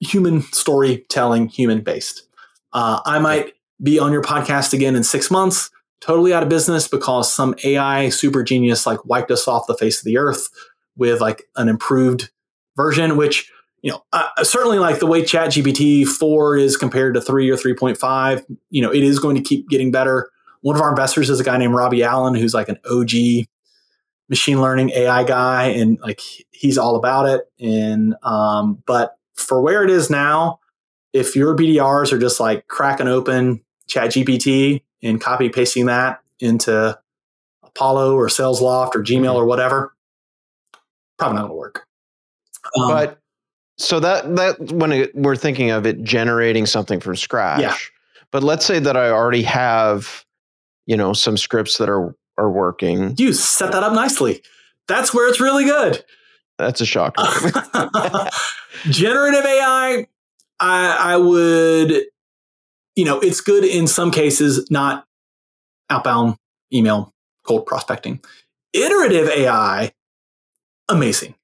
human storytelling human based uh, i might be on your podcast again in six months totally out of business because some ai super genius like wiped us off the face of the earth with like an improved version, which you know uh, certainly like the way ChatGPT four is compared to three or three point five. You know, it is going to keep getting better. One of our investors is a guy named Robbie Allen, who's like an OG machine learning AI guy, and like he's all about it. And um, but for where it is now, if your BDRs are just like cracking open ChatGPT and copy pasting that into Apollo or SalesLoft or Gmail mm-hmm. or whatever, probably not going to work. Um, but so that that when it, we're thinking of it generating something from scratch. Yeah. But let's say that I already have, you know, some scripts that are are working. You set that up nicely. That's where it's really good. That's a shocker. Generative AI, I, I would, you know, it's good in some cases, not outbound email cold prospecting. Iterative AI amazing.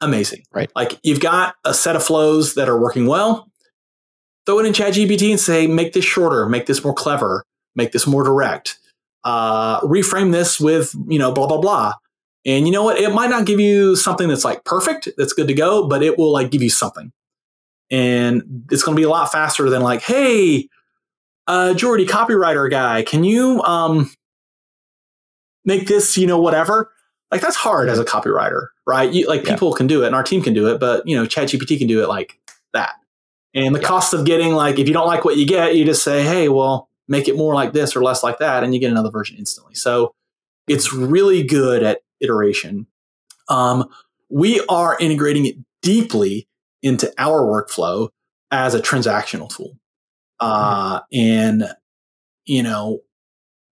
Amazing. Right. Like you've got a set of flows that are working well. Throw it in ChatGPT and say, make this shorter, make this more clever, make this more direct. Uh, reframe this with, you know, blah, blah, blah. And you know what? It might not give you something that's like perfect, that's good to go, but it will like give you something. And it's going to be a lot faster than like, hey, uh, Jordy, copywriter guy, can you um, make this, you know, whatever? Like that's hard as a copywriter, right? You, like people can do it and our team can do it, but you know, ChatGPT can do it like that. And the yeah. cost of getting like, if you don't like what you get, you just say, hey, well, make it more like this or less like that, and you get another version instantly. So it's really good at iteration. Um, we are integrating it deeply into our workflow as a transactional tool. Uh, and, you know,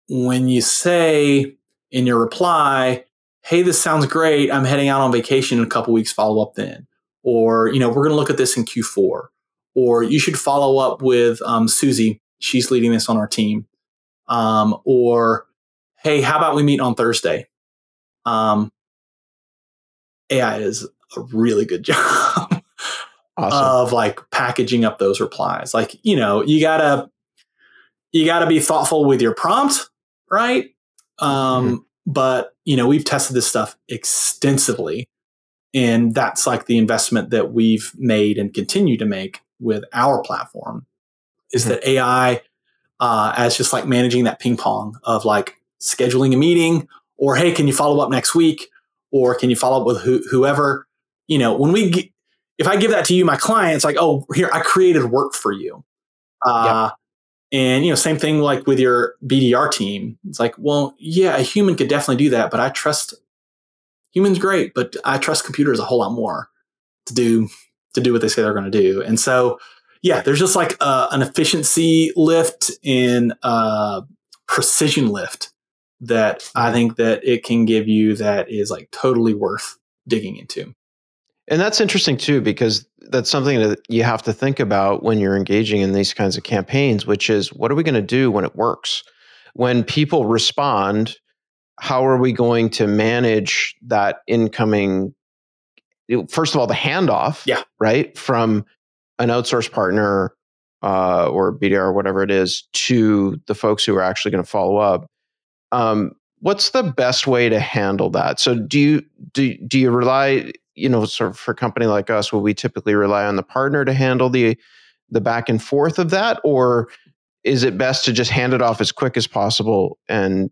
when you say in your reply, hey, this sounds great. I'm heading out on vacation in a couple weeks, follow up then. Or, you know, we're going to look at this in Q4. Or you should follow up with um, Susie. She's leading this on our team. Um, or, hey, how about we meet on Thursday? Um, AI is a really good job awesome. of like packaging up those replies. Like, you know, you gotta you gotta be thoughtful with your prompt, right? Um, mm-hmm. But, you know, we've tested this stuff extensively. And that's like the investment that we've made and continue to make with our platform is mm-hmm. that AI, uh, as just like managing that ping pong of like scheduling a meeting or, hey, can you follow up next week? Or can you follow up with whoever? You know, when we, if I give that to you, my clients, like, oh, here, I created work for you. Uh, yep. And you know, same thing like with your BDR team. It's like, well, yeah, a human could definitely do that, but I trust humans great, but I trust computers a whole lot more to do to do what they say they're going to do. And so, yeah, there's just like uh, an efficiency lift in uh, precision lift that I think that it can give you that is like totally worth digging into. And that's interesting too, because that's something that you have to think about when you're engaging in these kinds of campaigns, which is what are we going to do when it works? When people respond, how are we going to manage that incoming? First of all, the handoff, yeah, right, from an outsourced partner uh, or BDR or whatever it is to the folks who are actually going to follow up. Um, what's the best way to handle that? So do you do do you rely, you know, sort of for a company like us, will we typically rely on the partner to handle the the back and forth of that, or is it best to just hand it off as quick as possible and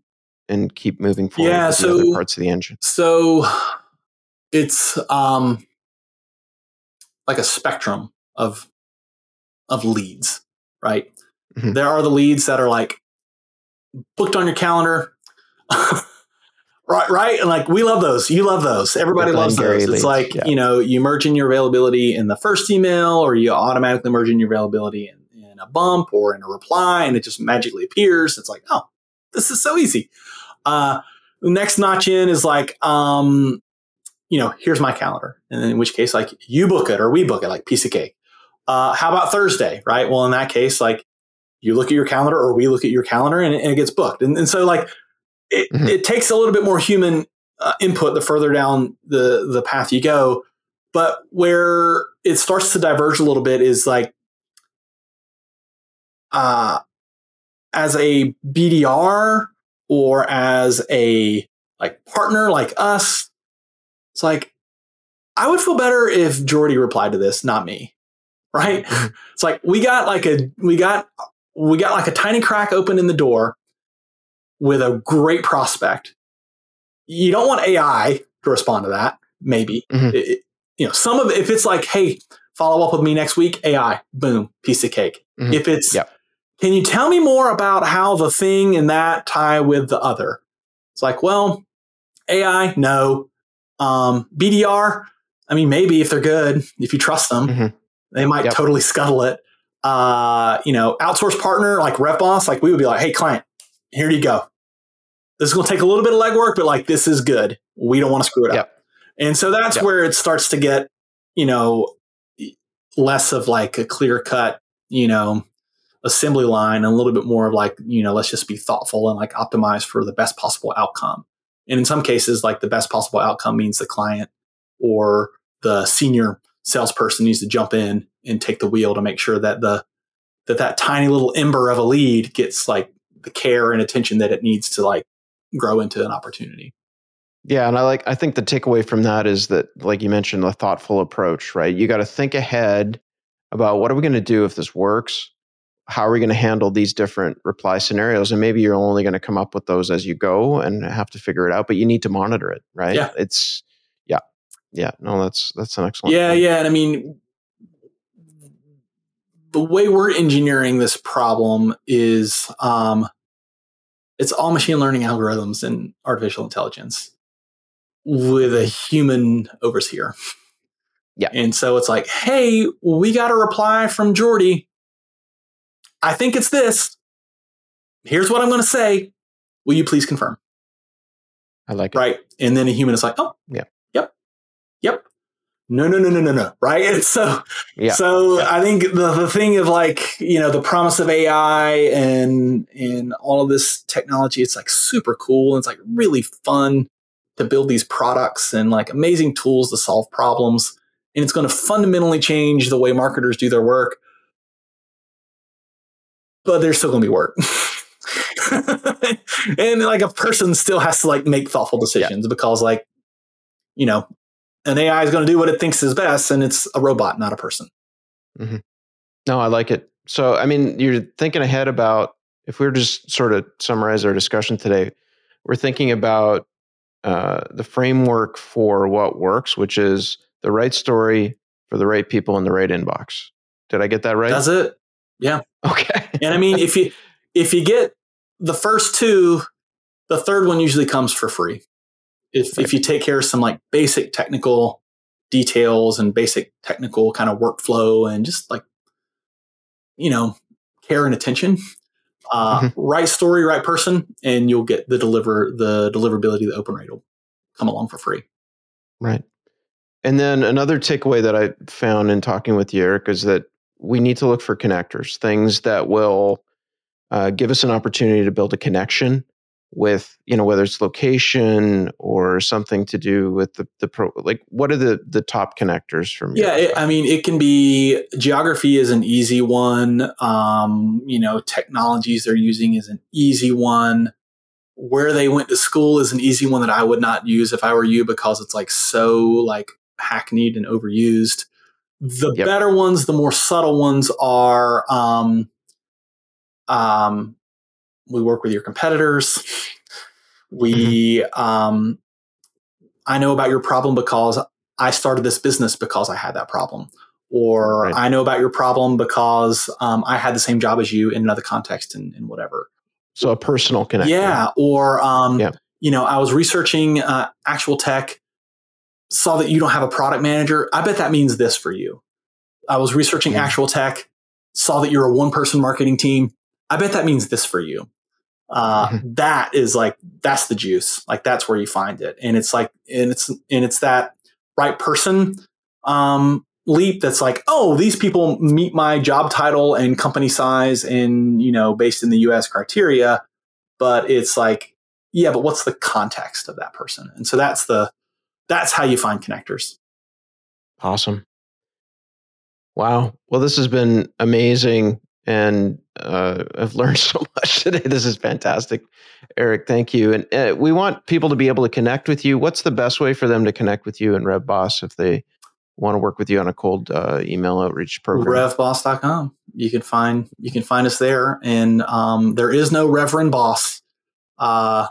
and keep moving forward Yeah, with the so- other parts of the engine? So it's um like a spectrum of of leads, right? Mhm. There are the leads that are like booked on your calendar. right, right? And like we love those. You love those. Everybody The loves those. leads, It's like, yeah. you know, you merge in your availability in the first email or you automatically merge in your availability in, in a bump or in a reply and it just magically appears. It's like, oh, this is so easy. Uh the next notch in is like, um, you know, here's my calendar. And in which case, like you book it or we book it, like piece of cake. Uh, how about Thursday, right? Well, in that case, like you look at your calendar or we look at your calendar and, and it gets booked. And, and so like it, Mhm. it takes a little bit more human uh, input the further down the, the path you go. But where it starts to diverge a little bit is like, uh, as a BDR or as a like partner like us, it's like I would feel better if Jordy replied to this, not me. Right? it's like we got like a we got we got like a tiny crack open in the door with a great prospect. You don't want AI to respond to that, maybe. Mhm. It- you know, some of if it's like, hey, follow up with me next week, AI, boom, piece of cake. Mhm. If it's Yep. can you tell me more about how the thing and that tie with the other? It's like, well, AI, no. Um, BDR, I mean, maybe if they're good, if you trust them, Mhm. they might Yep. totally scuttle it. Uh, you know, outsource partner like RevBoss, like we would be like, hey, client, here you go. This is going to take a little bit of legwork, but like this is good. We don't want to screw it up. And so that's Yep. where it starts to get, you know, less of like a clear cut, you know, assembly line and a little bit more of like, you know, let's just be thoughtful and like optimize for the best possible outcome. And in some cases, like the best possible outcome means the client or the senior salesperson needs to jump in and take the wheel to make sure that the that that tiny little ember of a lead gets like the care and attention that it needs to like grow into an opportunity. Yeah, and I like I think the takeaway from that is that like you mentioned a thoughtful approach, right? You got to think ahead about what are we going to do if this works? How are we going to handle these different reply scenarios? And maybe you're only going to come up with those as you go and have to figure it out, but you need to monitor it, right? Yeah. It's yeah. Yeah, no, that's that's an excellent. Yeah, point. yeah. And I mean, the way we're engineering this problem is um, it's all machine learning algorithms and artificial intelligence with a human overseer. Yeah. And so it's like, hey, we got a reply from Jordy. I think it's this. Here's what I'm going to say. Will you please confirm? I like it. Right. And then a human is like, oh, Yeah. Yep. Yep. No, no, no, no, no, no. Right. And so Yeah. so Yeah. I think the, the thing of like, you know, the promise of AI and and all of this technology, it's like super cool. And it's like really fun to build these products and like amazing tools to solve problems. And it's going to fundamentally change the way marketers do their work. But there's still going to be work. and like a person still has to like make thoughtful decisions because like, you know, an AI is going to do what it thinks is best and it's a robot, not a person. No, I like it. So, I mean, you're thinking ahead about if we were just sort of summarize our discussion today, we're thinking about uh, the framework for what works, which is the right story for the right people in the right inbox. Did I get that right? Does it? Yeah. Okay. And I mean, if you if you get the first two, the third one usually comes for free. If Right. if you take care of some like basic technical details and basic technical kind of workflow and just like you know care and attention, uh, Mhm. right story, right person, and you'll get the deliver the deliverability, the open rate will come along for free. Right. And then another takeaway that I found in talking with you, Eric, is that we need to look for connectors, things that will uh, give us an opportunity to build a connection with you know whether it's location or something to do with the the pro like what are the the top connectors from yeah it, i mean it can be geography is an easy one um, you know technologies they're using is an easy one where they went to school is an easy one that i would not use if i were you because it's like so like hackneyed and overused the yep. better ones the more subtle ones are um, um, we work with your competitors. We, mm-hmm. um, I know about your problem because I started this business because I had that problem. Or right. I know about your problem because um, I had the same job as you in another context and, and whatever. So a personal connection. Yeah. Or, um, yeah. you know, I was researching uh, ActualTech, saw that you don't have a product manager. I bet that means this for you. I was researching yeah. ActualTech, saw that you're a one person marketing team. I bet that means this for you uh, that is like that's the juice. Like that's where you find it. And it's like and it's and it's that right person um, leap that's like oh these people meet my job title and company size and you know based in the us criteria. But it's like yeah but what's the context of that person? And so that's the that's how you find connectors. Awesome. Wow. Well this has been amazing and uh, I've learned so much today. This is fantastic, Eric. Thank you. And uh, we want people to be able to connect with you. What's the best way for them to connect with you and RevBoss if they want to work with you on a cold uh, email outreach program? RevBoss.com. You can find you can find us there, and um, there is no Reverend Boss. Uh,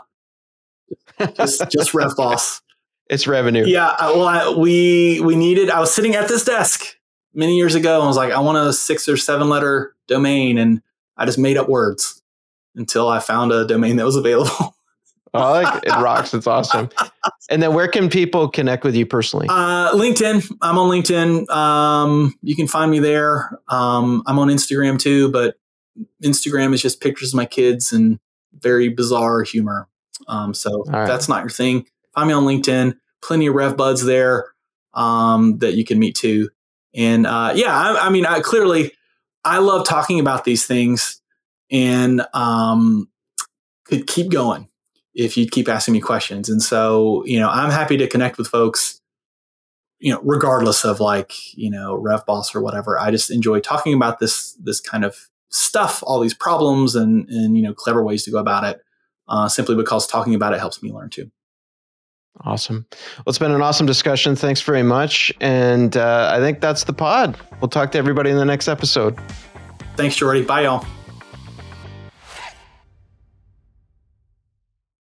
just just Boss. It's revenue. Yeah. Well, I, we we needed. I was sitting at this desk many years ago and I was like, I want a six or seven letter domain. And I just made up words until I found a domain that was available. I like it. it rocks. It's awesome. And then where can people connect with you personally? Uh, LinkedIn. I'm on LinkedIn. Um, you can find me there. Um, I'm on Instagram too, but Instagram is just pictures of my kids and very bizarre humor. Um, so right. that's not your thing. Find me on LinkedIn. Plenty of Rev Buds there um, that you can meet too. And uh, yeah, I, I mean, I, clearly, I love talking about these things, and um, could keep going if you keep asking me questions. And so, you know, I'm happy to connect with folks. You know, regardless of like you know RevBoss or whatever, I just enjoy talking about this this kind of stuff, all these problems, and and you know clever ways to go about it. Uh, simply because talking about it helps me learn too. Awesome. Well, it's been an awesome discussion. Thanks very much. And uh, I think that's the pod. We'll talk to everybody in the next episode. Thanks, Jordy. Bye, y'all.